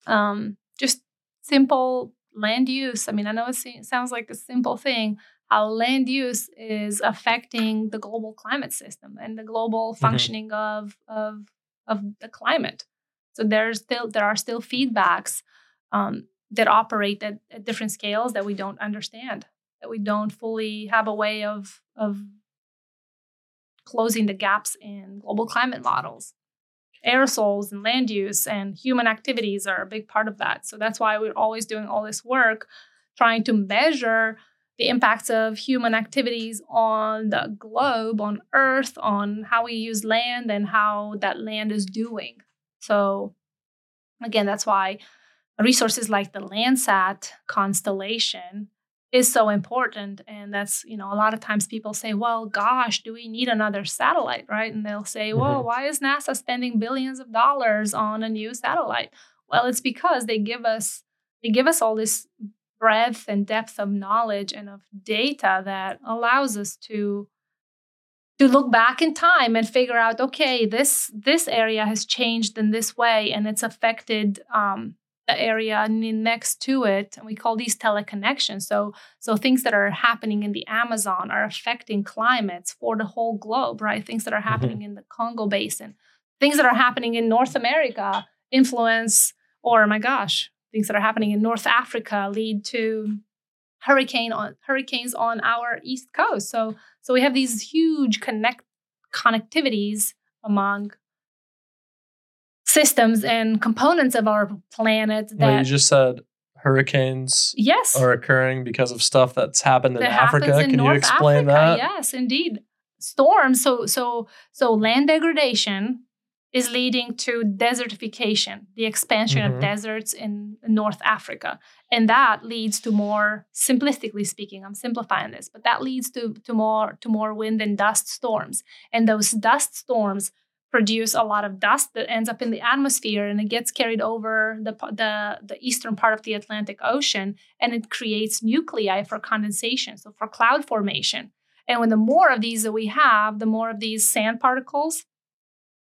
um just simple land use i mean i know it sounds like a simple thing how land use is affecting the global climate system and the global mm-hmm. functioning mm-hmm. of, of, of the climate. So there's still there are still feedbacks um, that operate at, at different scales that we don't understand, that we don't fully have a way of of closing the gaps in global climate models. Aerosols and land use and human activities are a big part of that. So that's why we're always doing all this work trying to measure the impacts of human activities on the globe, on Earth, on how we use land and how that land is doing. So, again, that's why resources like the Landsat constellation is so important. And that's, you know, a lot of times people say, well, gosh, do we need another satellite, right? And they'll say, well, mm-hmm. why is NASA spending billions of dollars on a new satellite? Well, it's because they give us they give us all this breadth and depth of knowledge and of data that allows us to to look back in time and figure out okay this this area has changed in this way and it's affected um, the area next to it and we call these teleconnections so so things that are happening in the amazon are affecting climates for the whole globe right things that are mm-hmm. happening mm-hmm. in the congo basin things that are happening in north america influence or my gosh things that are happening in North Africa lead to hurricane on hurricanes on our east coast. So so we have these huge connect connectivities among systems and components of our planet that Well, you just said hurricanes yes are occurring because of stuff that's happened in that Africa. in Can you explain Africa. that? Yes, indeed. Storms. So so so land degradation is leading to desertification, the expansion Mhm. of deserts in North Africa, and that leads to more. Simplistically speaking, I'm simplifying this, but that leads to to more to more wind and dust storms, and those dust storms produce a lot of dust that ends up in the atmosphere and it gets carried over the, the, the eastern part of the Atlantic Ocean and it creates nuclei for condensation, so for cloud formation. And when the more of these that we have, the more of these sand particles,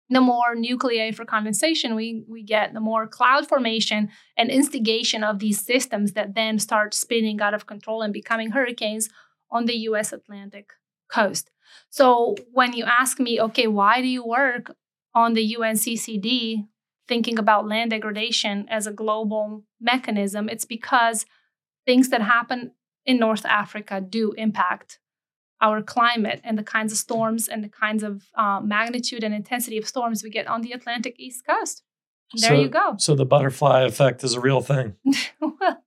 the more nuclei for condensation we, we get, the more cloud formation and instigation of these systems that then start spinning out of control and becoming hurricanes on the US Atlantic coast. So when you ask me, okay, why do you work on the UNCCD thinking about land degradation as a global mechanism? It's because things that happen in North Africa do impact our climate and the kinds of storms and the kinds of uh, magnitude and intensity of storms we get on the Atlantic East Coast. There So- you go. So the butterfly effect is a real thing. <laughs> well,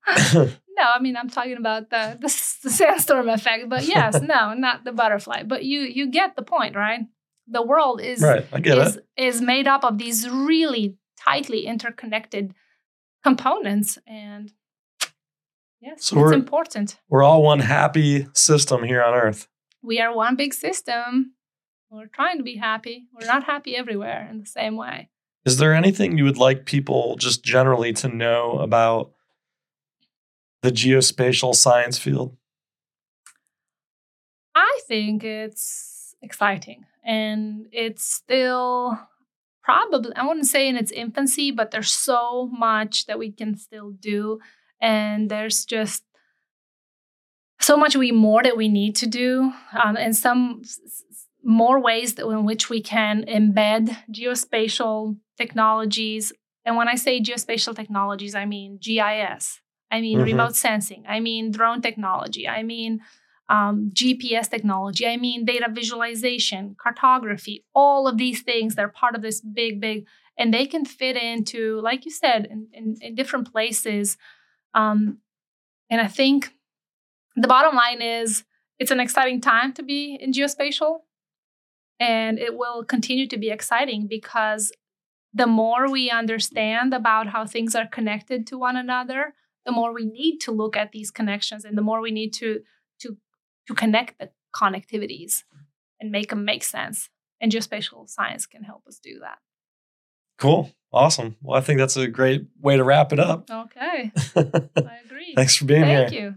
no, I mean I'm talking about the, the the sandstorm effect, but yes, <laughs> no, not the butterfly. But you you get the point, right? The world is right, I get is it. is made up of these really tightly interconnected components, and yes, So it's we're- important. We're all one happy system here on Earth. We are one big system. We're trying to be happy. We're not happy everywhere in the same way. Is there anything you would like people just generally to know about the geospatial science field? I think it's exciting and it's still probably, I wouldn't say in its infancy, but there's so much that we can still do. And there's just so much we more that we need to do um, and some more ways that in which we can embed geospatial technologies and when i say geospatial technologies i mean gis i mean Mhm. remote sensing i mean drone technology i mean um, gps technology i mean data visualization cartography all of these things they're part of this big big and they can fit into like you said in, in, in different places um, and i think the bottom line is it's an exciting time to be in geospatial and it will continue to be exciting because the more we understand about how things are connected to one another the more we need to look at these connections and the more we need to to to connect the connectivities and make them make sense and geospatial science can help us do that Cool. Awesome. Well, I think that's a great way to wrap it up. okay <laughs> i agree Thanks for being here. thank you